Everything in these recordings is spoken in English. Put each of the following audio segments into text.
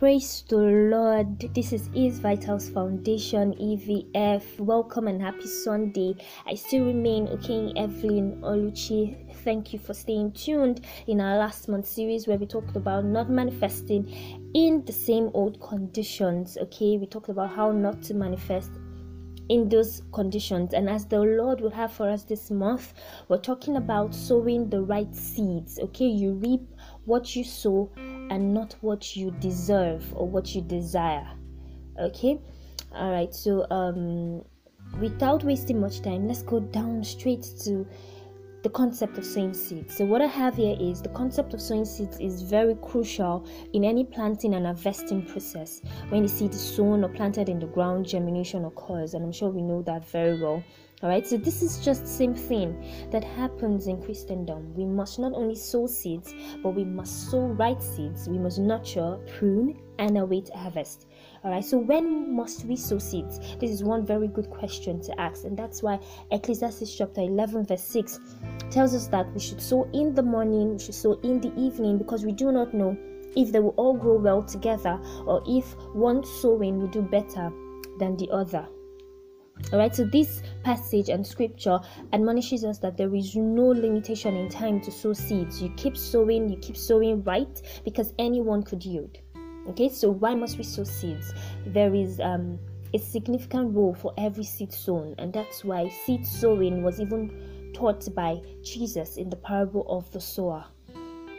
Praise the Lord. This is East Vitals Foundation EVF. Welcome and happy Sunday. I still remain okay, Evelyn Oluchi. Thank you for staying tuned in our last month series where we talked about not manifesting in the same old conditions. Okay, we talked about how not to manifest in those conditions. And as the Lord will have for us this month, we're talking about sowing the right seeds. Okay, you reap what you sow and not what you deserve or what you desire. Okay, all right, so um, without wasting much time, let's go down straight to the concept of sowing seeds. So, what I have here is the concept of sowing seeds is very crucial in any planting and harvesting process. When the seed is sown or planted in the ground, germination occurs, and I'm sure we know that very well. All right, so this is just the same thing that happens in Christendom. We must not only sow seeds, but we must sow right seeds. We must nurture, prune, and await harvest. All right, so when must we sow seeds? This is one very good question to ask, and that's why Ecclesiastes chapter 11, verse 6 tells us that we should sow in the morning, we should sow in the evening, because we do not know if they will all grow well together or if one sowing will do better than the other. All right, so this passage and scripture admonishes us that there is no limitation in time to sow seeds. You keep sowing, you keep sowing right because anyone could yield. Okay, so why must we sow seeds? There is um, a significant role for every seed sown, and that's why seed sowing was even taught by Jesus in the parable of the sower.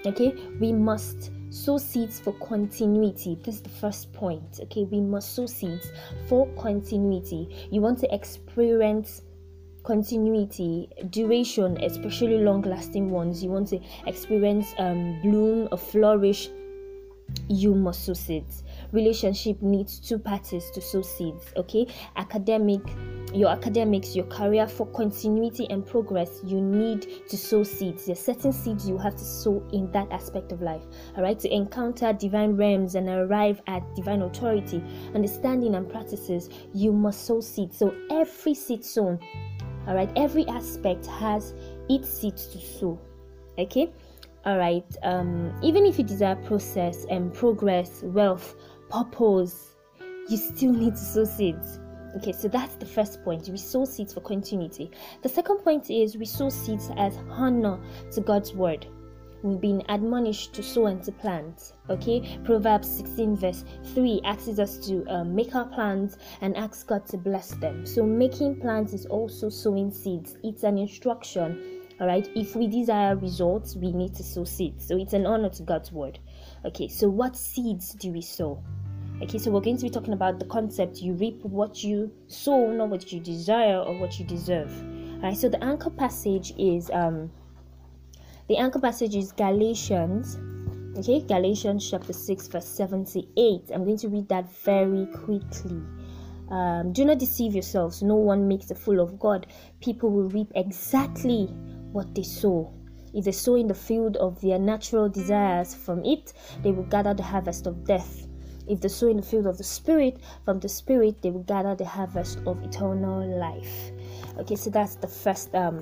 Okay, we must sow seeds for continuity. This is the first point. Okay, we must sow seeds for continuity. You want to experience continuity, duration, especially long lasting ones. You want to experience um, bloom or flourish you must sow seeds. Relationship needs two parties to sow seeds. Okay, academic, your academics, your career for continuity and progress, you need to sow seeds. There's certain seeds you have to sow in that aspect of life. All right, to encounter divine realms and arrive at divine authority, understanding and practices, you must sow seeds. So every seed sown, all right, every aspect has its seeds to sow. Okay all right um even if you desire process and progress wealth purpose you still need to sow seeds okay so that's the first point we sow seeds for continuity. The second point is we sow seeds as honor to god's word. We've been admonished to sow and to plant okay? Proverbs 16 verse 3 asks us to um, make our plans and ask god to bless them. So making plans is also sowing seeds. It's an instruction all right if we desire results we need to sow seeds. So it's an honor to god's word. Okay so what seeds do we sow okay so we're going to be talking about the concept you reap what you sow not what you desire or what you deserve. All right so the anchor passage is um the anchor passage is galatians. Okay galatians chapter 6 verse 78 i'm going to read that very quickly. Um, do not deceive yourselves. No one makes a fool of god. People will reap exactly what they sow. If they sow in the field of their natural desires, from it they will gather the harvest of death. If they sow in the field of the Spirit, from the Spirit they will gather the harvest of eternal life. Okay, so that's the first um,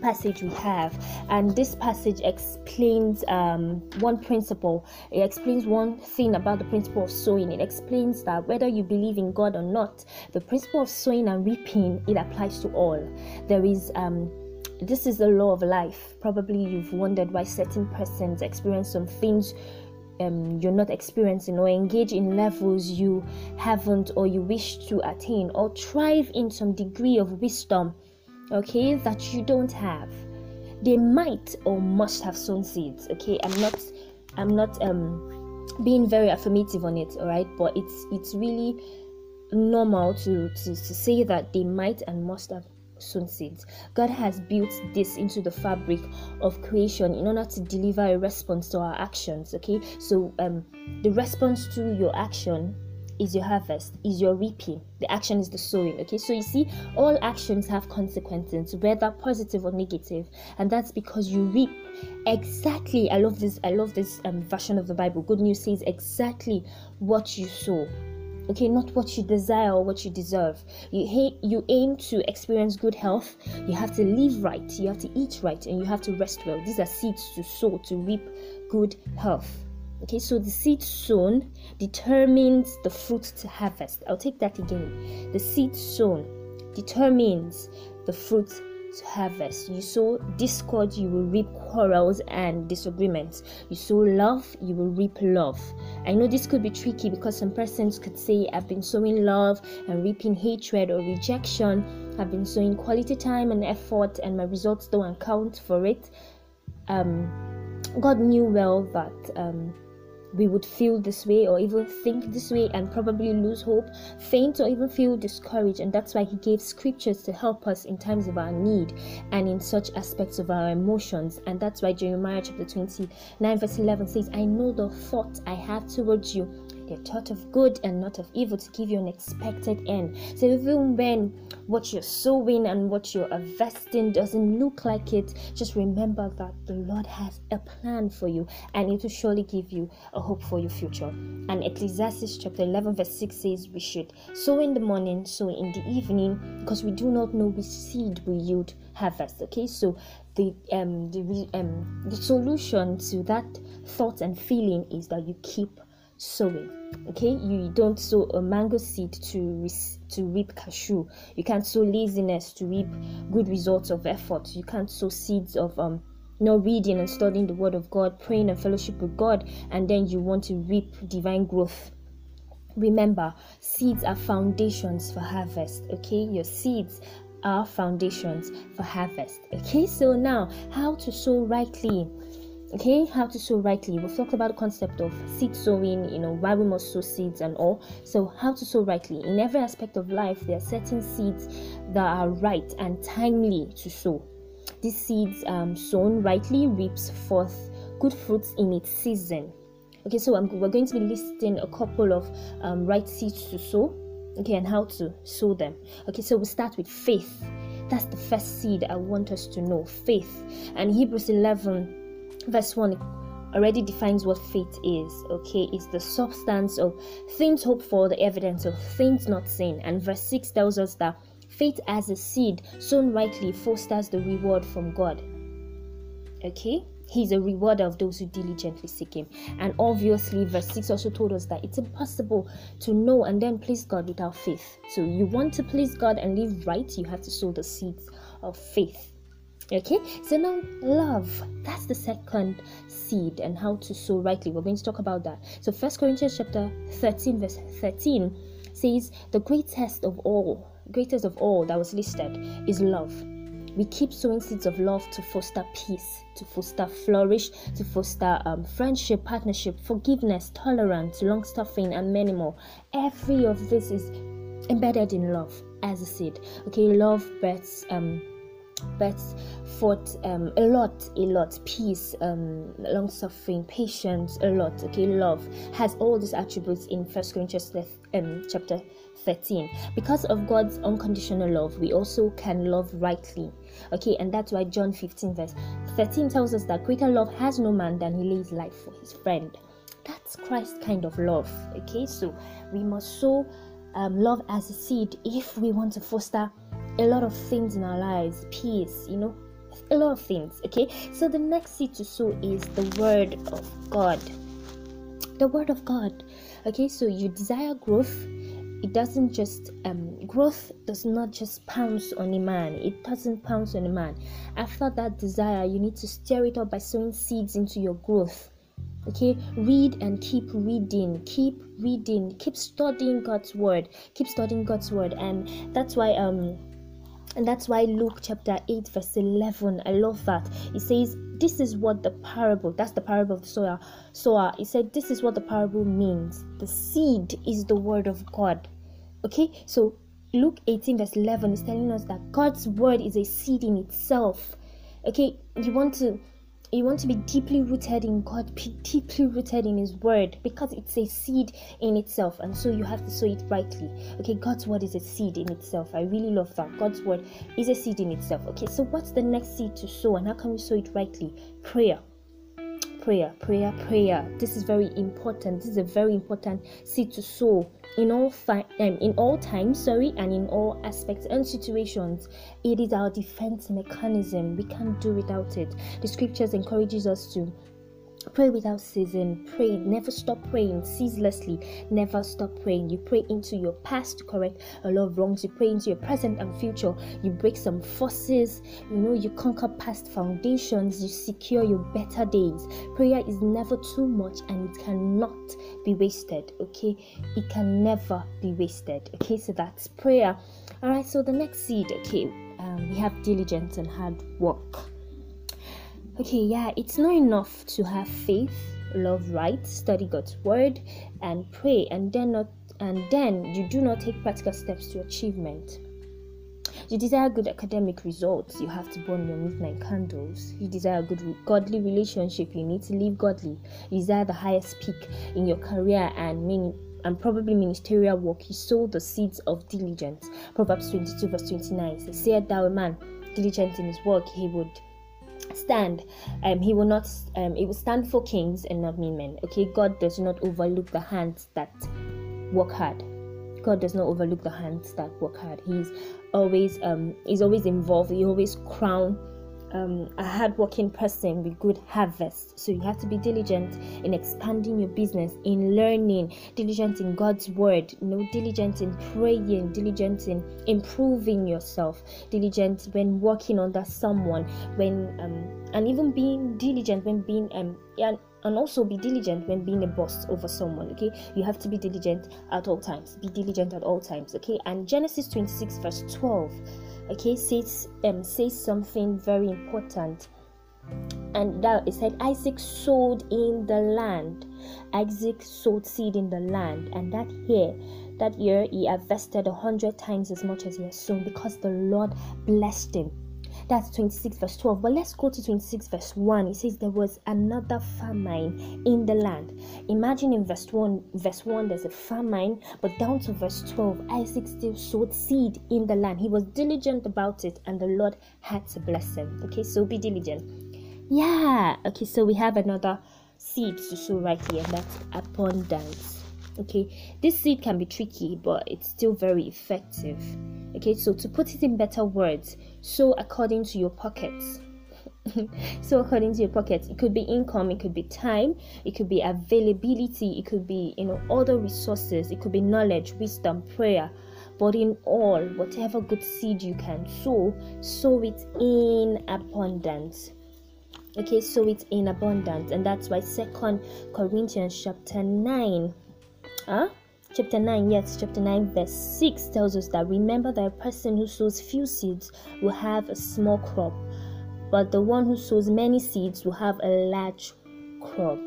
passage we have and this passage explains um, one principle it explains one thing about the principle of sowing it explains that whether you believe in god or not the principle of sowing and reaping it applies to all there is um, this is the law of life. Probably you've wondered why certain persons experience some things um, you're not experiencing or engage in levels you haven't or you wish to attain or thrive in some degree of wisdom, okay, that you don't have. They might or must have sown seeds, okay. I'm not, I'm not um being very affirmative on it, all right, but it's it's really normal to to, to say that they might and must have sown seeds. God has built this into the fabric of creation in order to deliver a response to our actions. Okay, so um, the response to your action is your harvest, is your reaping. The action is the sowing. Okay, so you see, all actions have consequences, whether positive or negative, and that's because you reap exactly. I love this. I love this um, version of the Bible. Good news says exactly what you sow okay not what you desire or what you deserve. You you aim to experience good health. You have to live right. You have to eat right and you have to rest well. These are seeds to sow to reap good health. Okay, so the seed sown determines the fruit to harvest. I'll take that again. The seed sown determines the fruit to harvest. You sow discord, you will reap quarrels and disagreements. You sow love, you will reap love. I know this could be tricky because some persons could say, I've been sowing love and reaping hatred or rejection. I've been sowing quality time and effort, and my results don't account for it. Um, God knew well that. Um, we would feel this way or even think this way and probably lose hope, faint, or even feel discouraged. And that's why He gave scriptures to help us in times of our need and in such aspects of our emotions. And that's why Jeremiah chapter 29, verse 11 says, I know the thought I have towards you taught of good and not of evil to give you an expected end. So even when what you're sowing and what you're investing doesn't look like it, just remember that the Lord has a plan for you and it will surely give you a hope for your future. And Ecclesiastes chapter 11, verse 6 says we should sow in the morning, sow in the evening, because we do not know which seed will yield harvest. Okay, so the um the um the solution to that thought and feeling is that you keep sowing okay? You don't sow a mango seed to to reap cashew. You can't sow laziness to reap good results of effort. You can't sow seeds of um not reading and studying the word of god praying and fellowship with god and then you want to reap divine growth. Remember seeds are foundations for harvest okay? Your seeds are foundations for harvest okay? So now how to sow rightly okay how to sow rightly. We've talked about the concept of seed sowing you know why we must sow seeds and all. So how to sow rightly. In every aspect of life there are certain seeds that are right and timely to sow. These seeds um, sown rightly reaps forth good fruits in its season. Okay so I'm, we're going to be listing a couple of um, right seeds to sow okay and how to sow them. Okay so we start with faith. That's the first seed i want us to know faith. And hebrews 11 verse 1 already defines what faith is okay? It's the substance of things hoped for the evidence of things not seen. And verse 6 tells us that faith as a seed sown rightly fosters the reward from god okay? He's a rewarder of those who diligently seek him. And obviously verse 6 also told us that it's impossible to know and then please god without faith. So you want to please god and live right you have to sow the seeds of faith okay so now love that's the second seed and how to sow rightly we're going to talk about that so first corinthians chapter 13 verse 13 says the greatest of all greatest of all that was listed is love we keep sowing seeds of love to foster peace, to foster flourish, to foster um, friendship, partnership, forgiveness, tolerance, long suffering, and many more. Every of this is embedded in love as a seed. Okay, love births um, but fought um, a lot, a lot. Peace, um, long suffering, patience, a lot. Okay, love has all these attributes in First Corinthians um, chapter 13. Because of God's unconditional love, we also can love rightly. Okay, and that's why John 15 verse 13 tells us that greater love has no man than he lays life for his friend. That's Christ kind of love. Okay, so we must sow um, love as a seed if we want to foster a lot of things in our lives peace you know a lot of things okay? So the next seed to sow is the word of god. The word of god okay? So you desire growth. It doesn't just um, growth does not just pounce on a man. It doesn't pounce on a man. After that desire you need to stir it up by sowing seeds into your growth okay? Read and keep reading. Keep reading. Keep studying god's word. Keep studying god's word. And that's why um and that's why Luke chapter 8, verse 11, I love that. It says, This is what the parable, that's the parable of the sower. sower. It said, This is what the parable means. The seed is the word of God. Okay, so Luke 18, verse 11 is telling us that God's word is a seed in itself. Okay, you want to you want to be deeply rooted in God, be deeply rooted in His Word because it's a seed in itself, and so you have to sow it rightly. Okay, God's Word is a seed in itself. I really love that. God's Word is a seed in itself. Okay, so what's the next seed to sow, and how can we sow it rightly? Prayer prayer, prayer, prayer. This is very important. This is a very important seed to sow in all fi- um, in all times, sorry, and in all aspects and situations. It is our defense mechanism. We can't do without it. The scriptures encourages us to Pray without ceasing. Pray. Never stop praying ceaselessly. Never stop praying. You pray into your past to correct a lot of wrongs. You pray into your present and future. You break some forces. You know, you conquer past foundations. You secure your better days. Prayer is never too much and it cannot be wasted. Okay. It can never be wasted. Okay. So that's prayer. All right. So the next seed. Okay. Um, we have diligence and hard work okay yeah it's not enough to have faith love right study god's word and pray and then not and then you do not take practical steps to achievement. You desire good academic results you have to burn your midnight candles. You desire a good godly relationship you need to live godly. You desire the highest peak in your career and many and probably ministerial work, he sowed the seeds of diligence. Proverbs 22, verse 29 says, Said thou a man diligent in his work, he would stand. Um he will not um it will stand for kings and not mean men. Okay god does not overlook the hands that work hard. God does not overlook the hands that work hard. He's always um he's always involved. He always crown um, a hardworking person with good harvest. So you have to be diligent in expanding your business, in learning, diligent in God's word, you know, diligent in praying, diligent in improving yourself, diligent when working under someone, when um, and even being diligent when being um and and also be diligent when being a boss over someone okay? You have to be diligent at all times. Be diligent at all times okay? And genesis 26 verse 12 okay says um says something very important. And that it said isaac sowed in the land. Isaac sowed seed in the land. And that year that year he harvested a hundred times as much as he had sown because the lord blessed him that's 26 verse 12. But let's go to 26 verse 1. It says there was another famine in the land. Imagine in verse 1, verse 1 there's a famine, but down to verse 12, Isaac still sowed seed in the land. He was diligent about it, and the Lord had to bless him. Okay, so be diligent. Yeah, okay, so we have another seed to sow right here, that's abundance okay this seed can be tricky but it's still very effective okay so to put it in better words so according to your pockets. So according to your pockets it could be income it could be time it could be availability it could be you know other resources it could be knowledge wisdom prayer. But in all whatever good seed you can sow sow it in abundance. Okay sow it in abundance. And that's why second corinthians chapter 9 Huh? Chapter 9, yes, chapter 9, verse 6 tells us that remember that a person who sows few seeds will have a small crop, but the one who sows many seeds will have a large crop.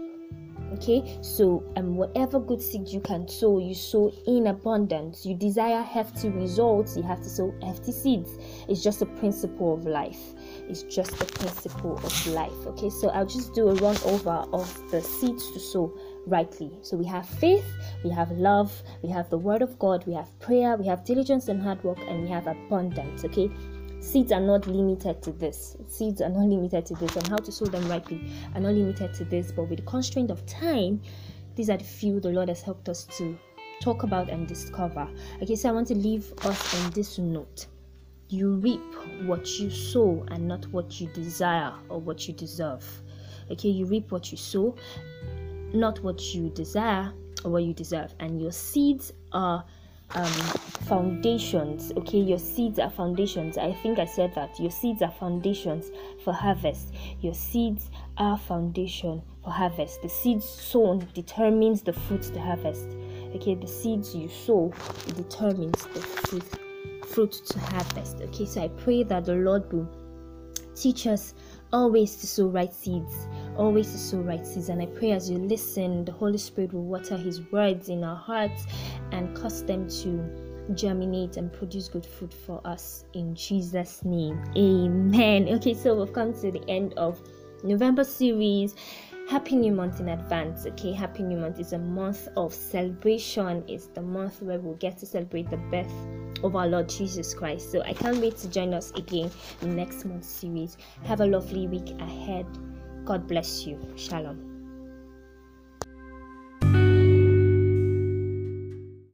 Okay so um whatever good seeds you can sow you sow in abundance. You desire hefty results you have to sow hefty seeds. It's just a principle of life. It's just a principle of life okay? So i'll just do a run over of the seeds to sow rightly so we have faith we have love we have the word of god we have prayer we have diligence and hard work and we have abundance okay seeds are not limited to this. Seeds are not limited to this, and how to sow them rightly are not limited to this. But with the constraint of time, these are the few the Lord has helped us to talk about and discover. Okay, so I want to leave us on this note. You reap what you sow and not what you desire or what you deserve. Okay, you reap what you sow, not what you desire or what you deserve. And your seeds are um, foundations okay? Your seeds are foundations. I think i said that. Your seeds are foundations for harvest. Your seeds are foundation for harvest. The seeds sown determines the fruits to harvest okay? The seeds you sow determines the fruit fruit to harvest okay? So i pray that the lord will teach us always to sow right seeds always to sow right seeds. And I pray as you listen, the Holy Spirit will water His words in our hearts and cause them to germinate and produce good fruit for us in Jesus' name. Amen. Okay, so we've come to the end of November series. Happy New Month in advance. Okay, Happy New Month is a month of celebration. It's the month where we'll get to celebrate the birth of our Lord Jesus Christ. So I can't wait to join us again in next month's series. Have a lovely week ahead. God bless you. Shalom.